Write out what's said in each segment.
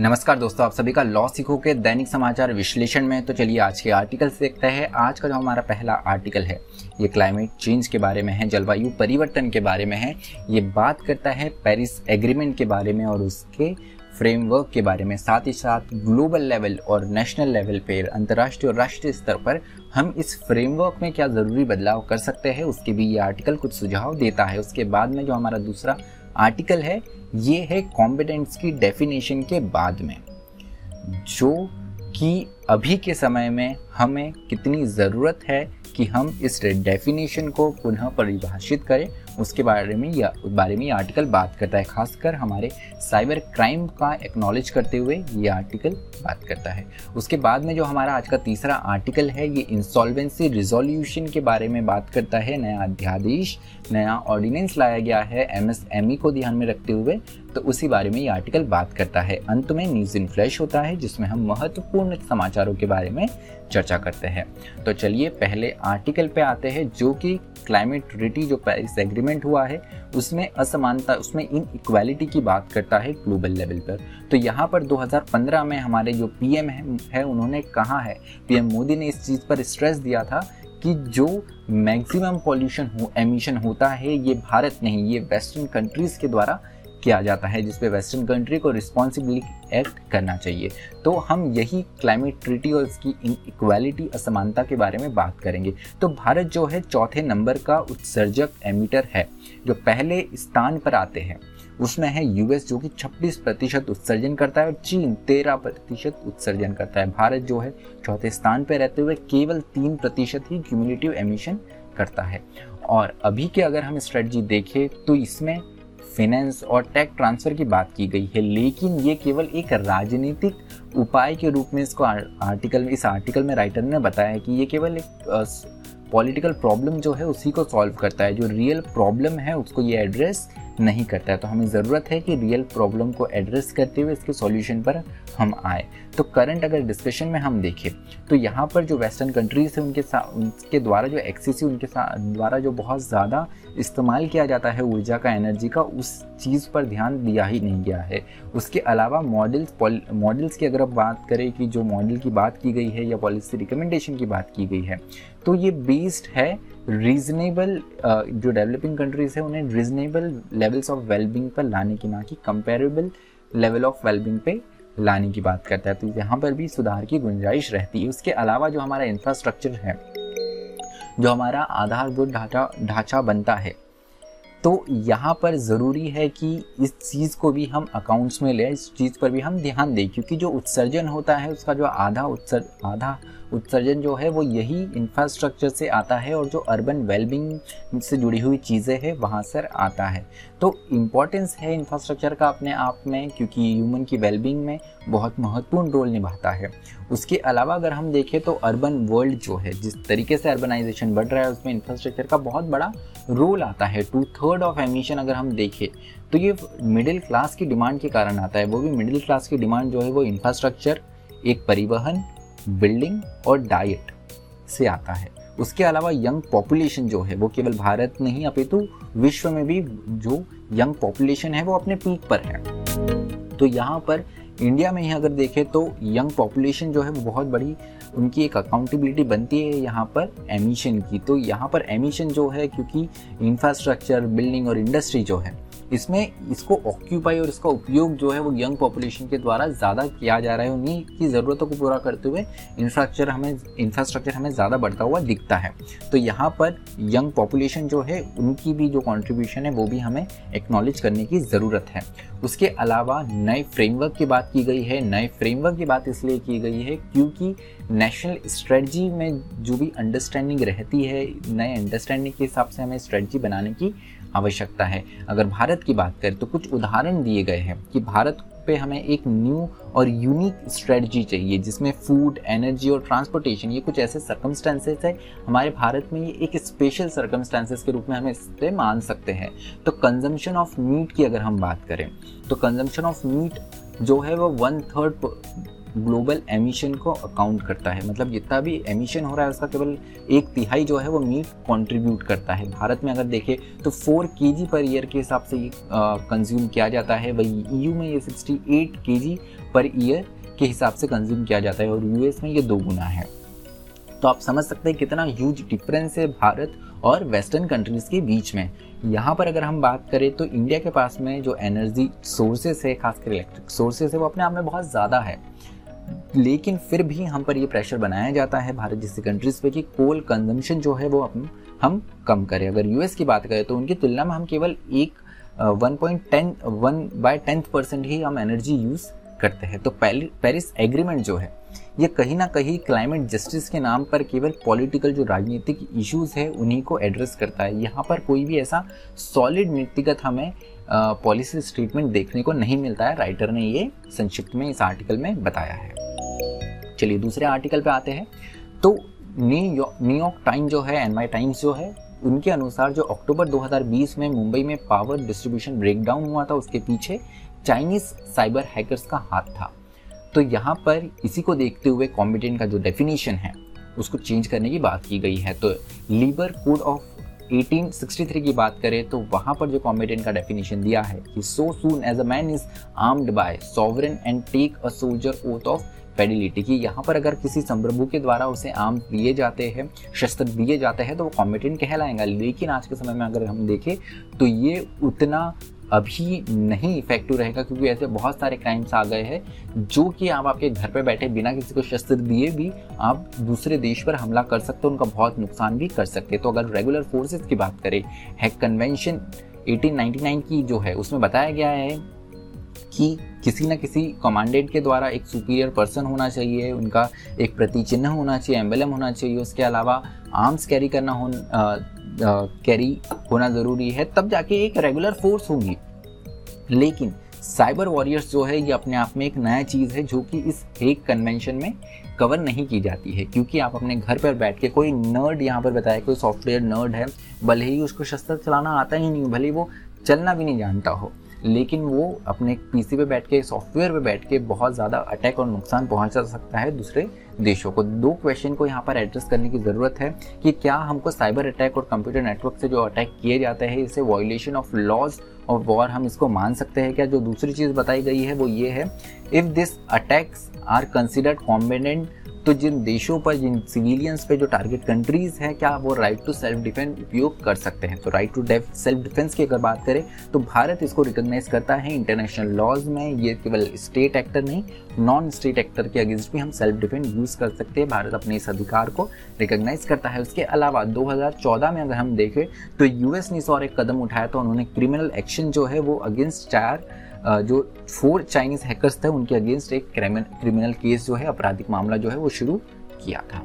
नमस्कार दोस्तों, आप सभी का लॉ सीखो के दैनिक समाचार विश्लेषण में। तो चलिए आज के आर्टिकल से देखते हैं। आज का जो हमारा पहला आर्टिकल है, ये क्लाइमेट चेंज के बारे में है, जलवायु परिवर्तन के बारे में है। ये बात करता है पेरिस एग्रीमेंट के बारे में और उसके फ्रेमवर्क के बारे में। साथ ही साथ ग्लोबल लेवल और नेशनल लेवल पर अंतर्राष्ट्रीय और राष्ट्रीय स्तर पर हम इस फ्रेमवर्क में क्या ज़रूरी बदलाव कर सकते हैं, उसके भी ये आर्टिकल कुछ सुझाव देता है। उसके बाद में जो हमारा दूसरा आर्टिकल है, ये है कॉम्पिटेंस की डेफिनेशन के बाद में, जो कि अभी के समय में हमें कितनी ज़रूरत है कि हम इस डेफिनेशन को पुनः परिभाषित करें, उसके बारे में या बारे में ये आर्टिकल बात करता है, खासकर हमारे साइबर क्राइम का एक्नॉलेज करते हुए ये आर्टिकल बात करता है। उसके बाद में जो हमारा आज का तीसरा आर्टिकल है, ये इंसॉल्वेंसी रिजोल्यूशन के बारे में बात करता है। नया अध्यादेश, नया ऑर्डिनेंस लाया गया है एमएसएमई को ध्यान में रखते हुए। तो उसी बारे में ये आर्टिकल बात करता है। अंत में न्यूज़ इन फ्लैश होता है जिसमें हम महत्वपूर्ण समाचारों के बारे में चर्चा करते हैं। तो चलिए पहले आर्टिकल पे आते हैं जो कि क्लाइमेट ट्रिटी जो पेरिस एग्रीमेंट हुआ है उसमें असमानता उसमें इन इक्वालिटी की बात करता है ग्लोबल लेवल पर। तो यहाँ पर 2015 में हमारे जो पीएम है, है उन्होंने कहा है पीएम मोदी ने इस चीज़ पर स्ट्रेस दिया था कि जो मैक्सिमम पॉल्यूशन हो एमिशन होता है ये भारत नहीं ये वेस्टर्न कंट्रीज़ के द्वारा किया जाता है, जिसपे वेस्टर्न कंट्री को रिस्पॉन्सिबली एक्ट करना चाहिए। तो हम यही क्लाइमेट ट्रिटी और इसकी इक्वालिटी असमानता के बारे में बात करेंगे। तो भारत जो है, चौथे नंबर का उत्सर्जक एमिटर है, जो पहले स्थान पर आते हैं। उसमें है यूएस जो कि 26 प्रतिशत उत्सर्जन करता है और चीन 13 प्रतिशत उत्सर्जन करता है। भारत जो है, चौथे स्थान पर रहते हुए केवल तीन प्रतिशत ही क्यूमुलेटिव एमिशन करता है। और अभी के अगर हम स्ट्रेटजी देखें तो इसमें फिनेंस और टेक ट्रांसफ़र की बात की गई है, लेकिन ये केवल एक राजनीतिक उपाय के रूप में इसको आर्टिकल इस आर्टिकल में राइटर ने बताया कि ये केवल एक पॉलिटिकल प्रॉब्लम जो है उसी को सॉल्व करता है, जो रियल प्रॉब्लम है, उसको ये एड्रेस नहीं करता है तो हमें ज़रूरत है कि रियल प्रॉब्लम को एड्रेस करते हुए इसके सॉल्यूशन पर हम आए। तो करंट अगर डिस्कशन में हम देखें तो यहाँ पर जो वेस्टर्न कंट्रीज़ है, उनके साथ उनके द्वारा जो एक्सेसिव उनके साथ द्वारा जो बहुत ज़्यादा इस्तेमाल किया जाता है ऊर्जा का एनर्जी का, उस चीज़ पर ध्यान दिया ही नहीं गया है। उसके अलावा मॉडल्स मॉडल्स की अगर आप बात करें कि जो मॉडल की बात की गई है या पॉलिसी रिकमेंडेशन की बात की गई है तो ये बेस्ड है रीजनेबल जो डेवलपिंग कंट्रीज़ है, उन्हें रीजनेबल लेवल्स ऑफ़ वेलबिंग पर लाने की ना कि कंपेरेबल लेवल ऑफ़ वेलबिंग पे लाने की बात करता है। तो यहाँ पर भी सुधार की गुंजाइश रहती है। उसके अलावा जो हमारा इंफ्रास्ट्रक्चर है, जो हमारा आधारभूत ढांचा ढांचा बनता है तो यहाँ पर ज़रूरी है कि इस चीज़ को भी हम अकाउंट्स में लें इस चीज़ पर भी हम ध्यान दें, क्योंकि जो उत्सर्जन होता है, उसका जो आधा उत्सर्ज आधा उत्सर्जन जो है वो यही इंफ्रास्ट्रक्चर से आता है और जो अर्बन वेलबिंग से जुड़ी हुई चीज़ें हैं, वहाँ से आता है। तो इम्पॉर्टेंस है इंफ्रास्ट्रक्चर का अपने आप में, क्योंकि ह्यूमन की वेलबिंग में बहुत महत्वपूर्ण रोल निभाता है। उसके अलावा अगर हम देखें तो अर्बन वर्ल्ड जो है, जिस तरीके से अर्बनाइजेशन बढ़ रहा है, उसमें इंफ्रास्ट्रक्चर का बहुत बड़ा रोल आता है। टू थर्ड ऑफ़ एमिशन अगर हम देखें तो ये मिडिल क्लास की डिमांड के कारण आता है। वो भी मिडिल क्लास की डिमांड जो है वो इंफ्रास्ट्रक्चर एक परिवहन बिल्डिंग और डाइट से आता है। उसके अलावा यंग पॉपुलेशन जो है, वो केवल भारत नहीं, अपितु विश्व में भी जो यंग पॉपुलेशन है, वो अपने पीक पर है। तो यहाँ पर इंडिया में ही अगर देखें तो यंग पॉपुलेशन जो है, वो बहुत बड़ी, उनकी एक अकाउंटेबिलिटी बनती है यहाँ पर एमिशन की। तो यहाँ पर एमिशन जो है, क्योंकि इंफ्रास्ट्रक्चर बिल्डिंग और इंडस्ट्री जो है इसमें इसको ऑक्यूपाई और इसका उपयोग जो है वो यंग पॉपुलेशन के द्वारा ज़्यादा किया जा रहा है। उन्हीं की ज़रूरतों को पूरा करते हुए इंफ्रास्ट्रक्चर हमें इंफ्रास्ट्रक्चर हमें ज़्यादा बढ़ता हुआ दिखता है। तो यहाँ पर यंग पॉपुलेशन जो है, उनकी भी जो कॉन्ट्रीब्यूशन है, वो भी हमें एक्नॉलेज करने की ज़रूरत है। उसके अलावा नए फ्रेमवर्क की बात की गई है। नए फ्रेमवर्क की बात इसलिए की गई है क्योंकि नेशनल स्ट्रेटजी में जो भी अंडरस्टैंडिंग रहती है, नए अंडरस्टैंडिंग के हिसाब से हमें स्ट्रेटजी बनाने की आवश्यकता है। अगर भारत की बात करें तो कुछ उदाहरण दिए गए हैं कि भारत पे हमें एक न्यू और यूनिक स्ट्रेटजी चाहिए, जिसमें फ़ूड एनर्जी और ट्रांसपोर्टेशन ये कुछ ऐसे सर्कमस्टांसेस है। हमारे भारत में ये एक स्पेशल सर्कमस्टांसेस के रूप में हम इसे मान सकते हैं। तो कंजम्पशन ऑफ़ मीट की अगर हम बात करें तो कंजम्पशन ऑफ़ मीट जो है वो वन थर्ड ग्लोबल एमिशन को अकाउंट करता है। मतलब जितना भी एमिशन हो रहा है, उसका केवल एक तिहाई जो है, वो मीट कंट्रीब्यूट करता है। भारत में अगर देखें तो फोर के पर ईयर के हिसाब से ये कंज्यूम किया जाता है। वही यू में ये सिक्सटी एट के पर ईयर के हिसाब से कंज्यूम किया जाता है और यूएस में ये दो गुना है। तो आप समझ सकते हैं कितना ह्यूज डिफरेंस है भारत और वेस्टर्न कंट्रीज़ के बीच में। यहाँ पर अगर हम बात करें तो इंडिया के पास में जो एनर्जी सोर्सेस है, खासकर इलेक्ट्रिक सोर्सेस है, वो अपने आप में बहुत ज़्यादा है। लेकिन फिर भी हम पर ये प्रेशर बनाया जाता है भारत जैसी कंट्रीज़ पे कि कोल कंजम्पशन जो है वो अपन हम कम करें। अगर यूएस की बात करें तो उनकी तुलना में हम केवल एक one point ten one by tenth percent ही हम एनर्जी यूज़ करते हैं। तो पेरिस एग्रीमेंट जो है, ये कहीं ना कहीं क्लाइमेट जस्टिस के नाम पर केवल पॉलिटिकल जो राजनीतिक इश्यूज़ है उन्हीं को एड्रेस करता है। यहाँ पर कोई भी ऐसा सॉलिड नीतिगत हमें पॉलिसी स्टेटमेंट देखने को नहीं मिलता है। राइटर ने ये संक्षिप्त में, इस आर्टिकल में बताया है। चलिए दूसरे आर्टिकल पे आते हैं। तो न्यूयॉर्क टाइम जो है एनवाई टाइम्स जो है, उनके अनुसार जो अक्टूबर 2020 में मुंबई में पावर डिस्ट्रीब्यूशन ब्रेकडाउन हुआ था, उसके पीछे चाइनीज़ साइबर हैकर्स का हाथ था। तो यहाँ पर इसी को देखते हुए कॉम्बिटेंट का जो डेफिनेशन है, उसको चेंज करने की बात की गई है। तो लीबर कोड ऑफ़ 1863 की बात करें तो वहाँ पर जो कॉम्बिटेंट का डेफिनेशन दिया है कि so soon as a man is armed by sovereign and take a soldier oath of fidelity कि यहाँ पर अगर किसी संप्रभु के द्वारा उसे आम दिए जाते हैं, शस्त्र दिए जाते हैं तो वो कॉम्बिटेंट कहलाएगा। लेकिन आज के समय में अगर हम देखें तो ये उतना अभी नहीं इफ़ेक्टिव रहेगा क्योंकि ऐसे बहुत सारे क्राइम्स आ गए हैं, जो कि आप आपके घर पर बैठे बिना किसी को शस्त्र दिए भी आप दूसरे देश पर हमला कर सकते हो, उनका बहुत नुकसान भी कर सकते तो अगर रेगुलर फोर्सेस की बात करें हैक कन्वेंशन 1899 की जो है, उसमें बताया गया है कि किसी ना किसी कमांडेंट के द्वारा एक सुपीरियर पर्सन होना चाहिए, उनका एक प्रति चिन्ह होना चाहिए एम्बलम होना चाहिए, उसके अलावा आर्म्स कैरी करना हो कैरी होना ज़रूरी है, तब जाके एक रेगुलर फोर्स होगी। लेकिन साइबर वॉरियर्स जो है, ये अपने आप में एक नया चीज़ है, जो कि इस एक कन्वेंशन में कवर नहीं की जाती है। क्योंकि आप अपने घर पर बैठ के, कोई नर्ड यहाँ पर बताया, कोई सॉफ्टवेयर नर्ड है, भले ही उसको शस्त्र चलाना आता ही नहीं भले ही वो चलना भी नहीं जानता हो। लेकिन वो अपने पीसी पे बैठ के, सॉफ्टवेयर पे बैठ के बहुत ज़्यादा अटैक और नुकसान पहुँचा सकता है दूसरे देशों को। दो क्वेश्चन को यहाँ पर एड्रेस करने की ज़रूरत है कि क्या हमको साइबर अटैक और कंप्यूटर नेटवर्क से जो अटैक किए जाते हैं, इसे violation of laws of war हम इसको मान सकते हैं क्या? जो दूसरी चीज़ बताई गई है वो ये है if this attacks are considered combatant तो जिन देशों पर, जिन सिविलियंस पे जो टारगेट कंट्रीज़ है, क्या वो राइट टू सेल्फ डिफेंस उपयोग कर सकते हैं? तो राइट टू सेल्फ डिफेंस की अगर बात करें तो भारत इसको रिकोगनाइज करता है इंटरनेशनल लॉज में। ये केवल स्टेट एक्टर नहीं नॉन स्टेट एक्टर के अगेंस्ट भी हम सेल्फ डिफेंस यूज़ कर सकते हैं। भारत अपने इस अधिकार को रिकोगनाइज करता है। उसके अलावा 2014 में अगर हम देखें तो यूएस ने इस और एक कदम उठाया तो उन्होंने क्रिमिनल एक्शन जो है, वो अगेंस्ट चार जो फोर चाइनीज़ हैकर्स थे, उनके अगेंस्ट एक क्रिमिनल केस जो है, आपराधिक मामला जो है, वो शुरू किया था।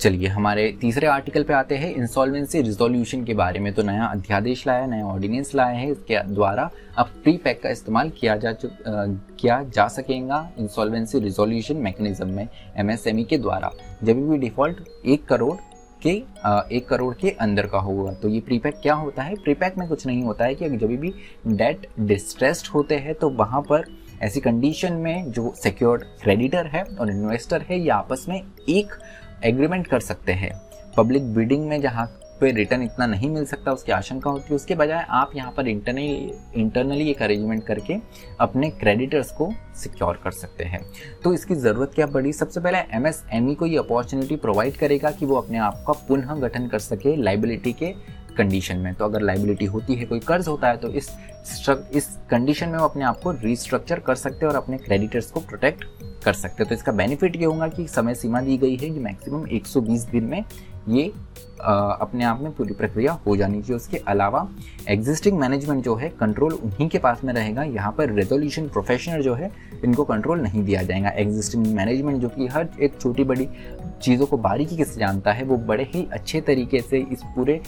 चलिए, हमारे तीसरे आर्टिकल पे आते हैं, इंसॉल्वेंसी रिजोल्यूशन के बारे में। तो नया अध्यादेश लाया, नया ऑर्डिनेंस लाया है, इसके द्वारा अब प्री पैक का इस्तेमाल किया जा किया जा सकेगा, इंसॉल्वेंसी रिजोल्यूशन मैकेनिज्म में, एमएसएमई के द्वारा। जब भी डिफ़ॉल्ट एक करोड़ के एक करोड़ के अंदर का होगा। तो ये प्रीपैक क्या होता है? प्रीपैक में कुछ नहीं होता है कि जब भी डेट डिस्ट्रेस्ड होते हैं तो वहाँ पर ऐसी कंडीशन में जो सिक्योर्ड क्रेडिटर है और इन्वेस्टर है, ये आपस में एक एग्रीमेंट कर सकते हैं। पब्लिक बिडिंग में जहाँ पे रिटर्न इतना नहीं मिल सकता, उसकी आशंका होती है। उसके बजाय आप यहाँ पर इंटरनली इंटरनली एक अरेंजमेंट करके अपने क्रेडिटर्स को सिक्योर कर सकते हैं। तो इसकी ज़रूरत क्या पड़ी? सबसे पहले एमएसएमई को ये अपॉर्चुनिटी प्रोवाइड करेगा कि वो अपने आप का पुनः गठन कर सके लाइबिलिटी के कंडीशन में। तो अगर लाइबिलिटी होती है, कोई कर्ज होता है तो इस इस कंडीशन में वो अपने आप को रिस्ट्रक्चर कर सकते हैं और अपने क्रेडिटर्स को प्रोटेक्ट कर सकते हैं। तो इसका बेनिफिट ये होगा कि समय सीमा दी गई है कि मैक्सिमम 120 दिन में ये आ, अपने आप में पूरी प्रक्रिया हो जानी चाहिए। उसके अलावा एग्जिस्टिंग मैनेजमेंट जो है कंट्रोल उन्हीं के पास में रहेगा। यहाँ पर रेजोल्यूशन प्रोफेशनल जो है इनको कंट्रोल नहीं दिया जाएगा। एग्जिस्टिंग मैनेजमेंट जो कि हर एक छोटी बड़ी चीज़ों को बारीकी से जानता है वो बड़े ही अच्छे तरीके से इस पूरे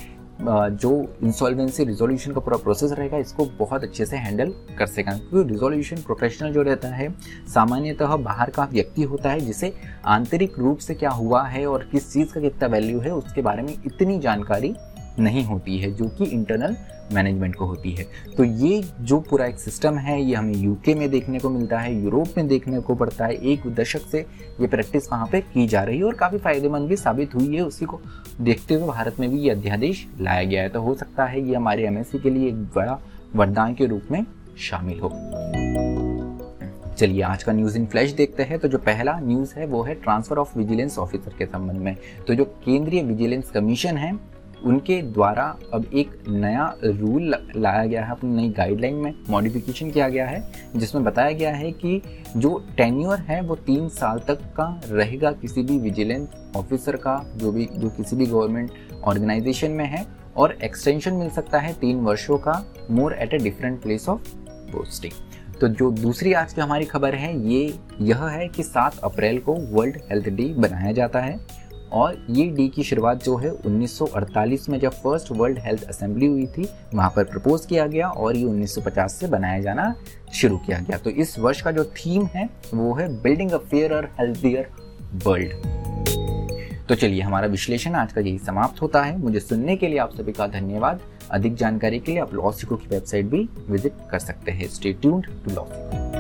जो इंसॉल्वेंसी रिजोल्यूशन का पूरा प्रोसेस रहेगा, इसको बहुत अच्छे से हैंडल कर सकें। क्योंकि रिजोल्यूशन प्रोफेशनल जो रहता है, सामान्यतः बाहर का व्यक्ति होता है, जिसे आंतरिक रूप से क्या हुआ है और किस चीज़ का कितना वैल्यू है, उसके बारे में इतनी जानकारी नहीं होती है, जो कि इंटरनल मैनेजमेंट को होती है। तो ये जो पूरा एक सिस्टम है, ये हमें यूके में देखने को मिलता है यूरोप में देखने को पड़ता है। एक दशक से ये प्रैक्टिस वहाँ पे की जा रही है और काफ़ी फ़ायदेमंद भी साबित हुई है। उसी को देखते हुए भारत में भी ये अध्यादेश लाया गया है। तो हो सकता है ये हमारे एम के लिए एक बड़ा वरदान के रूप में शामिल हो। चलिए, आज का न्यूज़ इन फ्लैश देखते हैं। तो जो पहला न्यूज़ है, वो है ट्रांसफ़र ऑफ़ विजिलेंस ऑफिसर के संबंध में। तो जो केंद्रीय विजिलेंस कमीशन है उनके द्वारा अब एक नया रूल लाया गया है, अपनी नई गाइडलाइन में मॉडिफिकेशन किया गया है, जिसमें बताया गया है कि जो टेन्योर है वो तीन साल तक का रहेगा किसी भी विजिलेंस ऑफिसर का, जो भी, जो किसी भी गवर्नमेंट ऑर्गेनाइजेशन में है, और एक्सटेंशन मिल सकता है तीन वर्षों का more at a different place of posting तो जो दूसरी आज की हमारी खबर है, ये, यह है कि 7 अप्रैल को वर्ल्ड हेल्थ डे बनाया जाता है। और ये डे की शुरुआत जो है 1948 में जब फ़र्स्ट वर्ल्ड हेल्थ असेंबली हुई थी, वहाँ पर प्रपोज किया गया और ये 1950 से बनाया जाना शुरू किया गया। तो इस वर्ष का जो थीम है, वो है building a fair healthier world तो चलिए, हमारा विश्लेषण आज का यही समाप्त होता है। मुझे सुनने के लिए आप सभी का धन्यवाद। अधिक जानकारी के लिए आप लॉसिको की वेबसाइट भी विज़िट कर सकते हैं। Stay tuned to लॉसिको